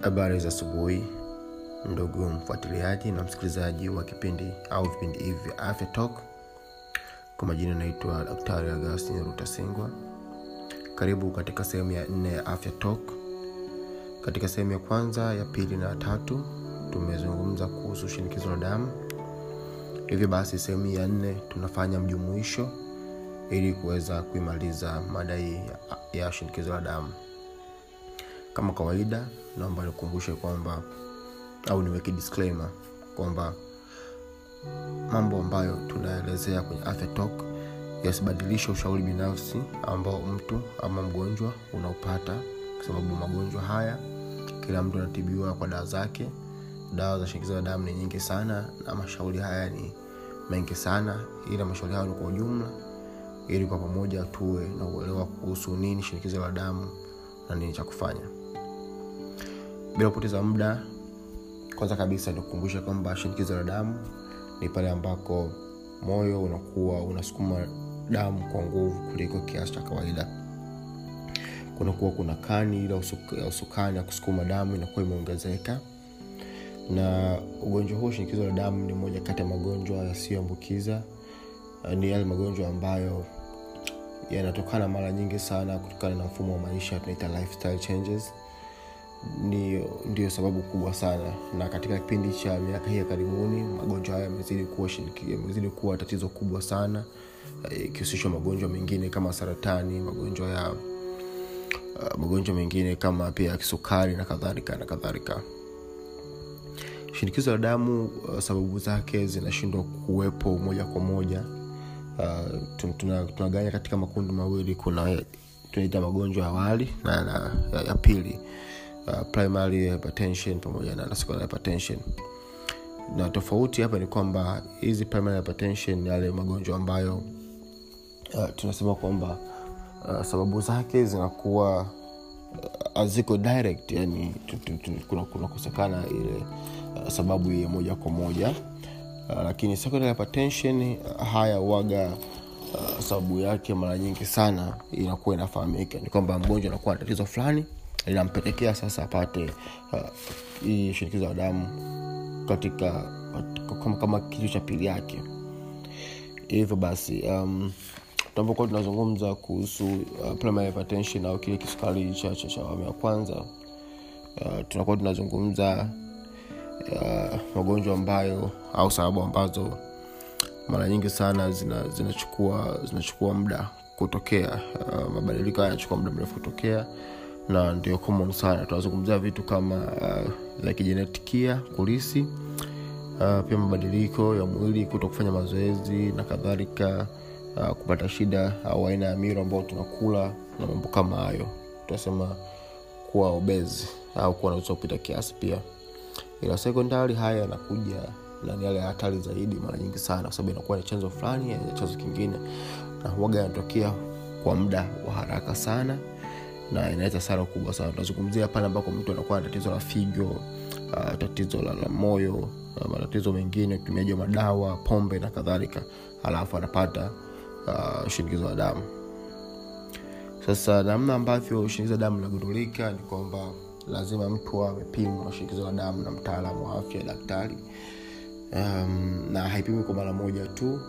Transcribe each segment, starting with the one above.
habari za asubuhi ndugu mfuatiliaji na msikilizaji wa kipindi au vipindi hivi vya afya talk. Kwa majina naitwa daktari agustin rutasingwa karibu katika sehemu ya nne ya afya talk. Katika sehemu ya kwanza ya pili na ya tatu tumezungumza kuhusu shinikizo la damu. Hivyo basi sehemu ya nne tunafanya mjumuisho ili kuweza kuimaliza mada hii ya, ya shinikizo la damu kama kawaida naomba nikumbushe kwamba au niweke disclaimer kwamba mambo ambayo tunaelezea kwenye afya talk yasibadilishe ushauri binafsi ambao mtu ama mgonjwa unaopata kwa sababu magonjwa haya kila mtu anatibiwa kwa dawa zake. Dawa za shinikizo la damu ni nyingi sana na mashauri haya ni mengi sana ila mashauri hayo ni kwa ujumla ili kwa pamoja tuwe na uelewa kuhusu nini shinikizo la damu na nini cha kufanya bila kupoteza muda kwanza kabisa nikukumbusha kwamba shinikizo la damu ni pale ambako moyo unakuwa unasukuma damu kwa nguvu kuliko kiasi cha kawaida. Kunakuwa kuna kani ile ya usukani ya kusukuma damu inakuwa imeongezeka. Na ugonjwa huu shinikizo la damu ni moja kati ya magonjwa yasiyoambukiza ni yale magonjwa ambayo yanatokana mara nyingi sana kutokana na mfumo wa maisha tunaita lifestyle changes ndio, ndio sababu kubwa sana. Na katika kipindi cha miaka hii ya karibuni magonjwa haya yamezidi kuwa kuwa tatizo kubwa sana ikihusishwa magonjwa mengine kama saratani magonjwa ya uh, magonjwa mengine kama pia kisukari na kadhalika na kadhalika. Shinikizo la damu uh, sababu zake zinashindwa kuwepo moja kwa moja. Uh, tunaganya tuna katika makundi mawili. Kuna tunaita magonjwa ya awali na, na ya, ya pili primary hypertension pamoja na secondary hypertension. Na tofauti hapa ni kwamba hizi primary hypertension yale magonjwa ambayo uh, tunasema kwamba uh, sababu zake zinakuwa haziko uh, direct yani kunakosekana kuna ile uh, sababu ya moja kwa moja. Uh, lakini secondary hypertension uh, haya waga uh, sababu yake mara nyingi sana inakuwa inafahamika. Ni kwamba mgonjwa anakuwa na tatizo fulani linampelekea sasa apate hii uh, shinikizo la damu katika kama, kama kitu cha pili yake. Hivyo basi um, tunapokuwa tunazungumza kuhusu uh, au kile kisukari cha awamu ya kwanza uh, tunakuwa tunazungumza uh, magonjwa ambayo au sababu ambazo mara nyingi sana zinachukua zina zinachukua muda kutokea. Uh, mabadiliko haya yanachukua muda mrefu kutokea na ndio common sana. Tunazungumzia vitu kama uh, za kijenetikia kulisi uh, pia mabadiliko ya mwili kuto kufanya mazoezi na kadhalika uh, kupata shida au aina ya miro ambao tunakula na mambo kama hayo. Tunasema kuwa obezi au kuwa na kupita kiasi pia. Ila sekondari haya yanakuja na ni yale hatari zaidi mara nyingi sana kwa sababu inakuwa ni chanzo fulani chanzo kingine. Na huaga yanatokea kwa muda wa haraka sana na inaleta hasara kubwa sana. Tunazungumzia pale ambako mtu anakuwa na tatizo la figo uh, tatizo la, la moyo uh, matatizo mengine utumiaji wa madawa pombe na kadhalika. Alafu anapata uh, shinikizo la damu. Sasa namna ambavyo shinikizo la damu linagundulika ni kwamba lazima mtu amepimwa shinikizo la damu na mtaalamu wa afya daktari. Um, na haipimi kwa mara moja tu.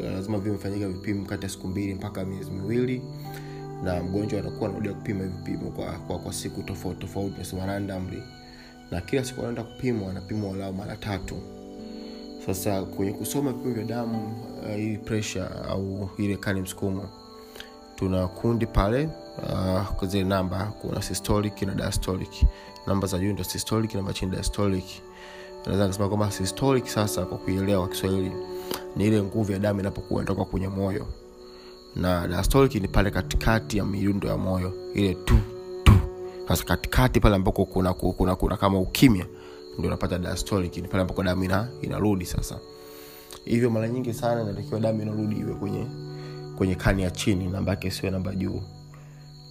Lazima vio vimefanyika vipimo kati ya siku mbili mpaka miezi miwili na mgonjwa anakuwa anarudia kupima vipimo kwa, kwa, kwa siku tofauti tofauti nasema randomly na kila siku anaenda kupimwa anapimwa walau mara tatu. Sasa kwenye kusoma vipimo vya damu uh, hii pressure au ile kani msukumo tuna kundi pale uh, zile namba kuna systolic na diastolic. Namba za juu ndo systolic namba chini diastolic. Naweza nikasema kwamba systolic sasa kwa kuielewa kiswahili ni ile nguvu ya damu inapokuwa inatoka kwenye moyo na diastolic ni pale katikati ya miundo ya moyo ile tu tu. Sasa katikati pale ambako kuna, kuna, kuna, kama ukimya ndio unapata diastolic ni pale ambako damu ina, inarudi sasa. Hivyo mara nyingi sana inatakiwa damu inarudi iwe kwenye kwenye kani ya chini namba yake sio namba juu.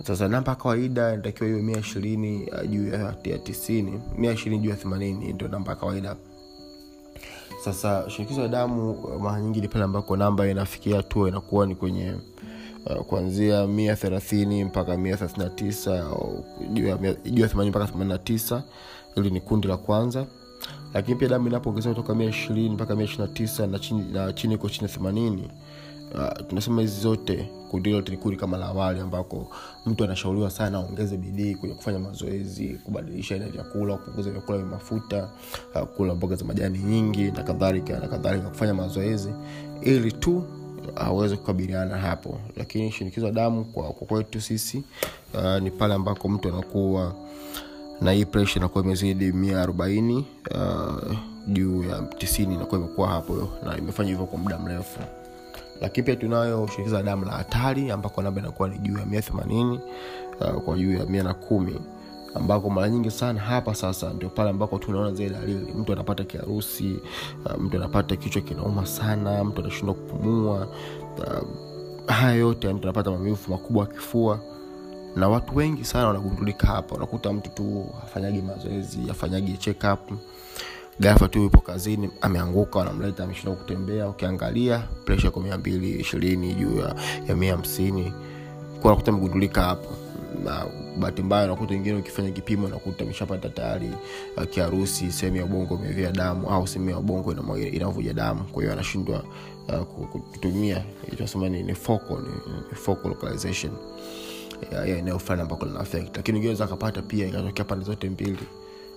Sasa namba ya kawaida inatakiwa iwe mia ishirini juu ya, ya tisini mia ishirini juu ya themanini ndio namba ya kawaida sasa shinikizo la damu mara nyingi ni pale ambako namba inafikia hatua inakuwa ni kwenye uh, kuanzia mia thelathini mpaka mia thelathini na tisa juu ya themanini mpaka themanini na tisa hili ni kundi la kwanza. Lakini pia damu inapoongezeka kutoka mia ishirini mpaka mia ishiri na tisa na chini iko chini ya themanini uh, tunasema hizi zote kundi lote ni kundi kama la awali ambako mtu anashauriwa sana aongeze bidii kwenye kufanya mazoezi kubadilisha aina ya vyakula kupunguza vyakula vya mafuta uh, kula mboga za majani nyingi na kadhalika na kadhalika kufanya mazoezi ili tu aweze kukabiliana hapo. Lakini shinikizo damu kwa, kwa sisi uh, ni pale ambako mtu anakuwa na hii presha inakuwa imezidi mia arobaini uh, juu ya tisini inakuwa imekuwa hapo na imefanya hivyo kwa muda mrefu lakini pia tunayo shinikizo la damu la hatari ambako namba inakuwa ni juu ya mia themanini uh, kwa juu ya mia na kumi ambako mara nyingi sana hapa sasa ndio pale ambako tunaona zile dalili. Mtu anapata kiharusi uh, mtu anapata kichwa kinauma sana mtu anashindwa kupumua uh, haya yote mtu anapata maumivu makubwa ya kifua. Na watu wengi sana wanagundulika hapa unakuta mtu tu afanyagi mazoezi afanyagi check up gafa tu yupo kazini ameanguka wanamleta ameshindwa kutembea. Ukiangalia presha kwa mia mbili ishirini juu ya, ya mia hamsini. Kwa unakuta amegundulika hapo. Na bahati mbaya unakuta ukifanya kipimo nakuta ameshapata tayari uh, kiharusi sehemu ya ubongo imevia damu au sehemu ya ubongo inavuja damu. Kwa hiyo anashindwa uh, ku- ku- kutumia tunasema ni, ni focal, ni, ni focal localization eneo fulani ambako lina lakini wengine akapata pia ikatokea pande zote mbili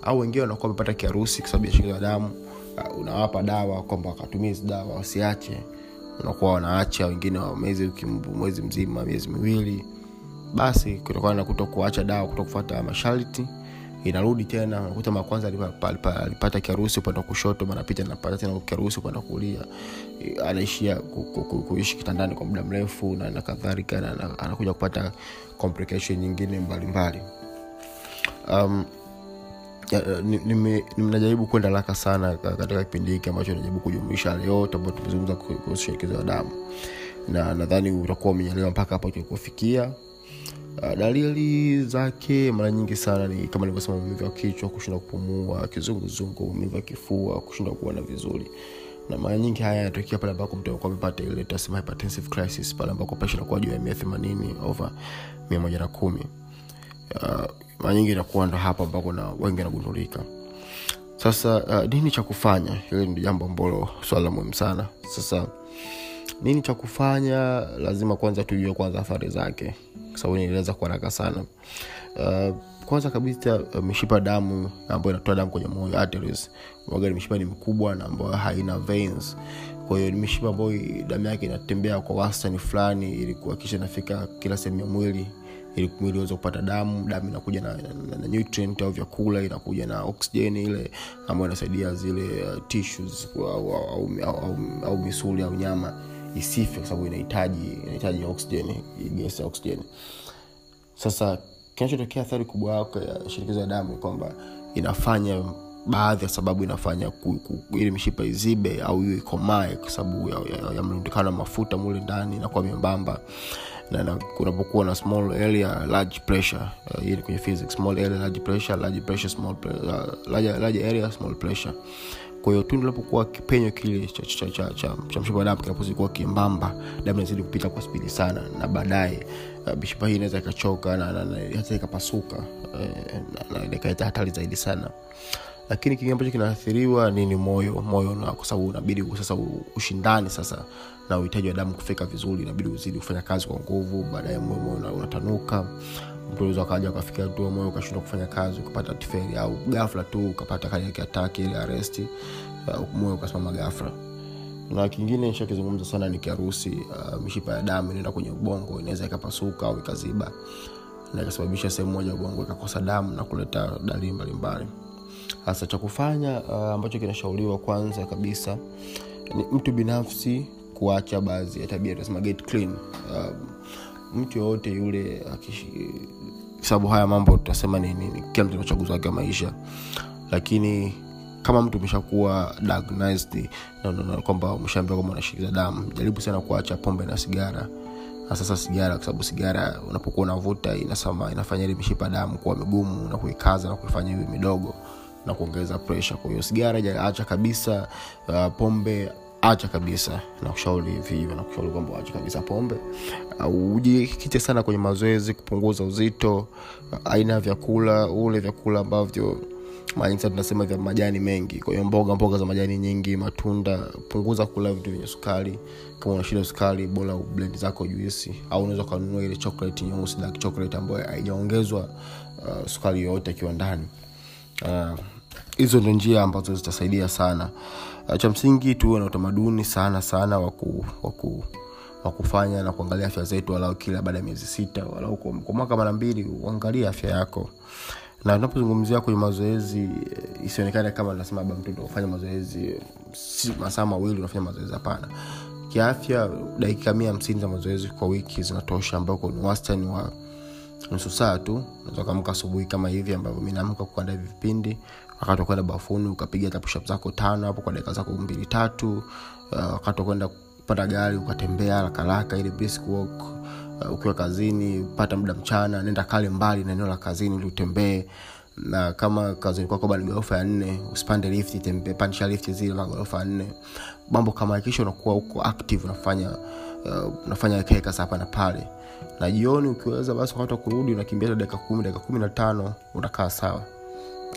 au wengine wanakuwa wamepata kiharusi kwa sababu ya shinikizo la damu uh, unawapa dawa kwamba wakatumia hizi dawa wasiache. Unakuwa wanaacha wengine wa mwezi mzima miezi miwili. Basi kutokana na kuto kuacha dawa kuto kufuata masharti inarudi tena unakuta mara kwanza alipa- alipa- alipata kiharusi upande wa kushoto manapita napata tena kiharusi upande wa kulia. Eh, anaishia ku- ku- ku- kuishi kitandani kwa muda mrefu na, na kadhalika na, na, anakuja kupata complication nyingine mbalimbali. Um, ya, ni- nime- nime- kwenda haraka sana katika kipindi hiki ambacho najaribu kujumuisha yote ambayo tumezungumza kuhusu shinikizo la damu. Na nadhani utakuwa umenyelewa mpaka hapo tulikufikia Uh, dalili zake mara nyingi sana ni kama nilivyosema maumivu ya kichwa kushindwa kupumua kizunguzungu maumivu ya kifua kushindwa kuona vizuri. Na mara nyingi haya yanatokea pale ambako mtu anakuwa amepata ile tunasema hypertensive crisis pale ambako presha inakuwa juu ya mia themanini over mia moja na kumi. Uh, mara nyingi inakuwa ndo hapa ambako na wengi anagundulika sasa uh, nini cha kufanya? Hili ni jambo ambalo swala la muhimu sana. Sasa nini cha kufanya? Lazima kwanza tujue kwanza athari zake. Sababu nieleza kwa sana. Uh, kwanza kabisa uh, mishipa damu ambayo inatoa damu kwenye moyo arteries. Ni mishipa ni mkubwa na ambayo haina veins. Kwa hiyo ni mishipa ambayo damu yake inatembea kwa wastani fulani ili kuhakikisha inafika kila sehemu ya mwili ili mwili uweze kupata damu damu inakuja na, na, na nutrient au vyakula inakuja na oxygen ile ambayo inasaidia zile uh, tissues au, au, au, au, au, misuli au nyama isife kwa sababu inahitaji inahitaji oxygen gesi ya oxygen. Sasa kinachotokea athari kubwa yako ya shinikizo ya damu ni kwamba inafanya baadhi ya sababu inafanya ili mishipa izibe au hiyo ikomae kwa sababu ya, ya, ya mlundikano wa mafuta mule ndani inakuwa membamba na, na kunapokuwa na small area large pressure. Uh, ni kwenye physics. Small area large pressure large pressure small uh, large, large area small pressure. Kwa hiyo tundu linapokuwa kipenyo kile cha, cha, cha, cha, cha mshipa damu kinapozikuwa kimbamba damu inazidi kupita kwa spidi sana na baadaye uh, mishipa hii inaweza ikachoka na, na, na hata ikapasuka eh, na, na ikaleta hatari zaidi sana lakini kingine ambacho kinaathiriwa ni ni moyo moyo na kwa sababu unabidi sasa ushindani sasa na uhitaji wa damu kufika vizuri inabidi uzidi kufanya kazi kwa nguvu baadaye moyo moyo una- unatanuka. Mtu unaweza ukaja ukafikia tu moyo ukashindwa kufanya kazi ukapata tiferi au gafla tu ukapata kali ile aresti uh, moyo ukasimama gafla na kingine nishakizungumza sana ni kiharusi uh, mishipa ya damu inaenda kwenye ubongo inaweza ikapasuka au ikaziba. Na ikasababisha sehemu moja ubongo ikakosa damu na kuleta dalili mbalimbali hasa cha kufanya uh, ambacho kinashauriwa kwanza kabisa ni mtu binafsi kuacha baadhi ya tabia tunasema get clean. Um, mtu yoyote yule sababu haya mambo tutasema ni, ni, ni kila mtu na wake wa maisha. Lakini kama mtu umeshakuwa diagnosed na, na, kwamba umeshaambiwa kwamba unashirikiza damu jaribu sana kuacha pombe na sigara. Sasa sigara kwa sababu sigara unapokuwa unavuta inasama inafanya ile mishipa damu kuwa migumu na kuikaza na kuifanya iwe midogo na kuongeza presha kwa hiyo sigara acha kabisa uh, pombe acha kabisa. Nakushauri hivyo nakushauri kwamba acha kabisa pombe. Uh, ujikite sana kwenye mazoezi kupunguza uzito uh, aina ya vyakula ule vyakula ambavyo mara nyingi tunasema vya majani mengi. Kwa mboga mboga za majani nyingi matunda punguza kula vitu vyenye sukari. Kama una sukari bora blend zako juisi au unaweza ukanunua ile chocolate nyeusi dark chocolate ambayo haijaongezwa uh, sukari yoyote akiwa ndani uh, hizo ndo njia ambazo zitasaidia sana. Uh, cha msingi tuwe na utamaduni sana sana waku, waku wa kufanya na kuangalia afya zetu walau kila baada ya miezi sita walau kwa, mwaka mara mbili uangalie afya yako. Na tunapozungumzia kwenye mazoezi eh, isionekane kama nasema ba mtu ndo ufanya mazoezi eh, si masaa mawili unafanya mazoezi hapana. Kiafya dakika mia hamsini za mazoezi kwa wiki zinatosha ambako ni wastani wa nusu saa tu unaweza ukaamka asubuhi kama hivi ambavyo mi naamka kuandaa vipindi wakati wa kwenda bafuni ukapiga hata zako tano hapo kwa dakika zako mbili tatu uh, wakati wa kwenda kupata gari ukatembea rakaraka ile brisk walk uh, ukiwa kazini pata muda mchana nenda kale mbali na eneo la kazini ili utembee. Na kama kazini kwako ni ghorofa ya nne usipande lift tembe pandisha lift zile la ghorofa ya nne. Mambo kama hakikisha unakuwa huko active unafanya uh, unafanya keka hapa na pale. Na jioni ukiweza basi wakati wa kurudi unakimbia dakika kumi dakika kumi na tano unakaa sawa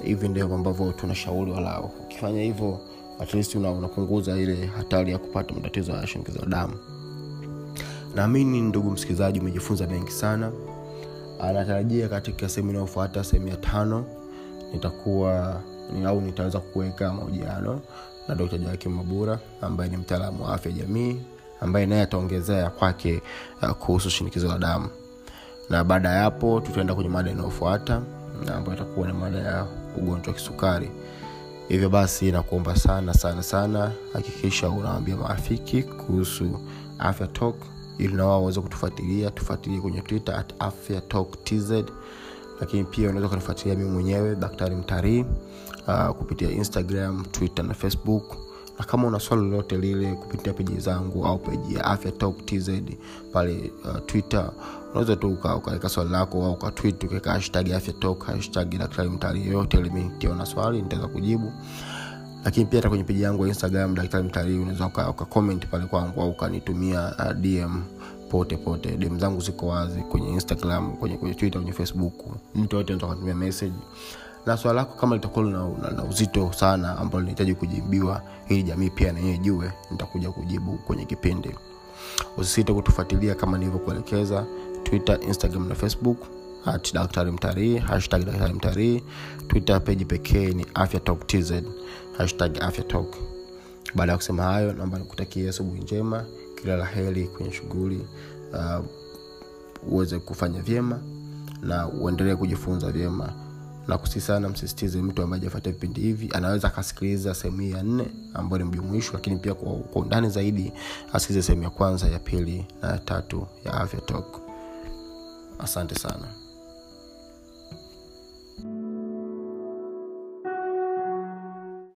hivi ndivyo ambavyo tunashauri walau. Ukifanya hivyo at unapunguza ile hatari ya kupata matatizo ya shinikizo la damu. Naamini ndugu msikilizaji umejifunza mengi sana. Anatarajia katika sehemu inayofuata sehemu ya tano nitakuwa ni, au nitaweza kuweka mahojiano na dr joakim mabura ambaye ni mtaalamu wa afya jamii ambaye naye ataongezea kwake uh, kuhusu shinikizo la damu. Na baada ya hapo tutaenda kwenye mada inayofuata. na ambayo itakuwa ni mada ya ugonjwa wa kisukari. Hivyo basi nakuomba sana sana sana hakikisha unawambia marafiki kuhusu afya talk ili na waweze kutufuatilia. Tufuatilie kwenye twitter at afya talk tz lakini pia unaweza ukanifuatilia mii mwenyewe daktari mtarii uh, kupitia instagram twitter na facebook na kama una swali lolote lile kupitia peji zangu au peji ya afya talk tz pale uh, twitter unaweza tu ukaweka swali lako au ukatwit ukaweka hashtag afya talk hashtag daktari mtarii yoyote ili mi swali nitaweza kujibu. Lakini pia hata kwenye peji yangu ya instagram daktari mtalii unaweza ukakoment pale kwangu au ukanitumia uh, dm pote pote. Dm zangu ziko wazi kwenye instagram kwenye, kwenye twitter kwenye facebook. Mtu yote anaweza kutumia message na swala lako kama litakuwa na, uzito sana ambalo linahitaji kujibiwa ili jamii pia nayenye jue nitakuja kujibu kwenye kipindi. Usisite kutufuatilia kama nilivyokuelekeza twitter instagram na facebook at daktari mtarii hashtag daktari mtarii. Twitter peji pekee ni afya talk tz hashtag afya talk. Baada ya kusema hayo naomba nikutakia asubuhi njema kila la heri kwenye shughuli uh, uweze kufanya vyema na uendelee kujifunza vyema na kusi sana msisitize mtu ambaye ajafuatia vipindi hivi anaweza akasikiliza sehemu hii ya nne ambayo ni mjumuisho lakini pia kwa, kwa undani zaidi asikilize sehemu ya kwanza ya pili na ya tatu ya afya talk. Asante sana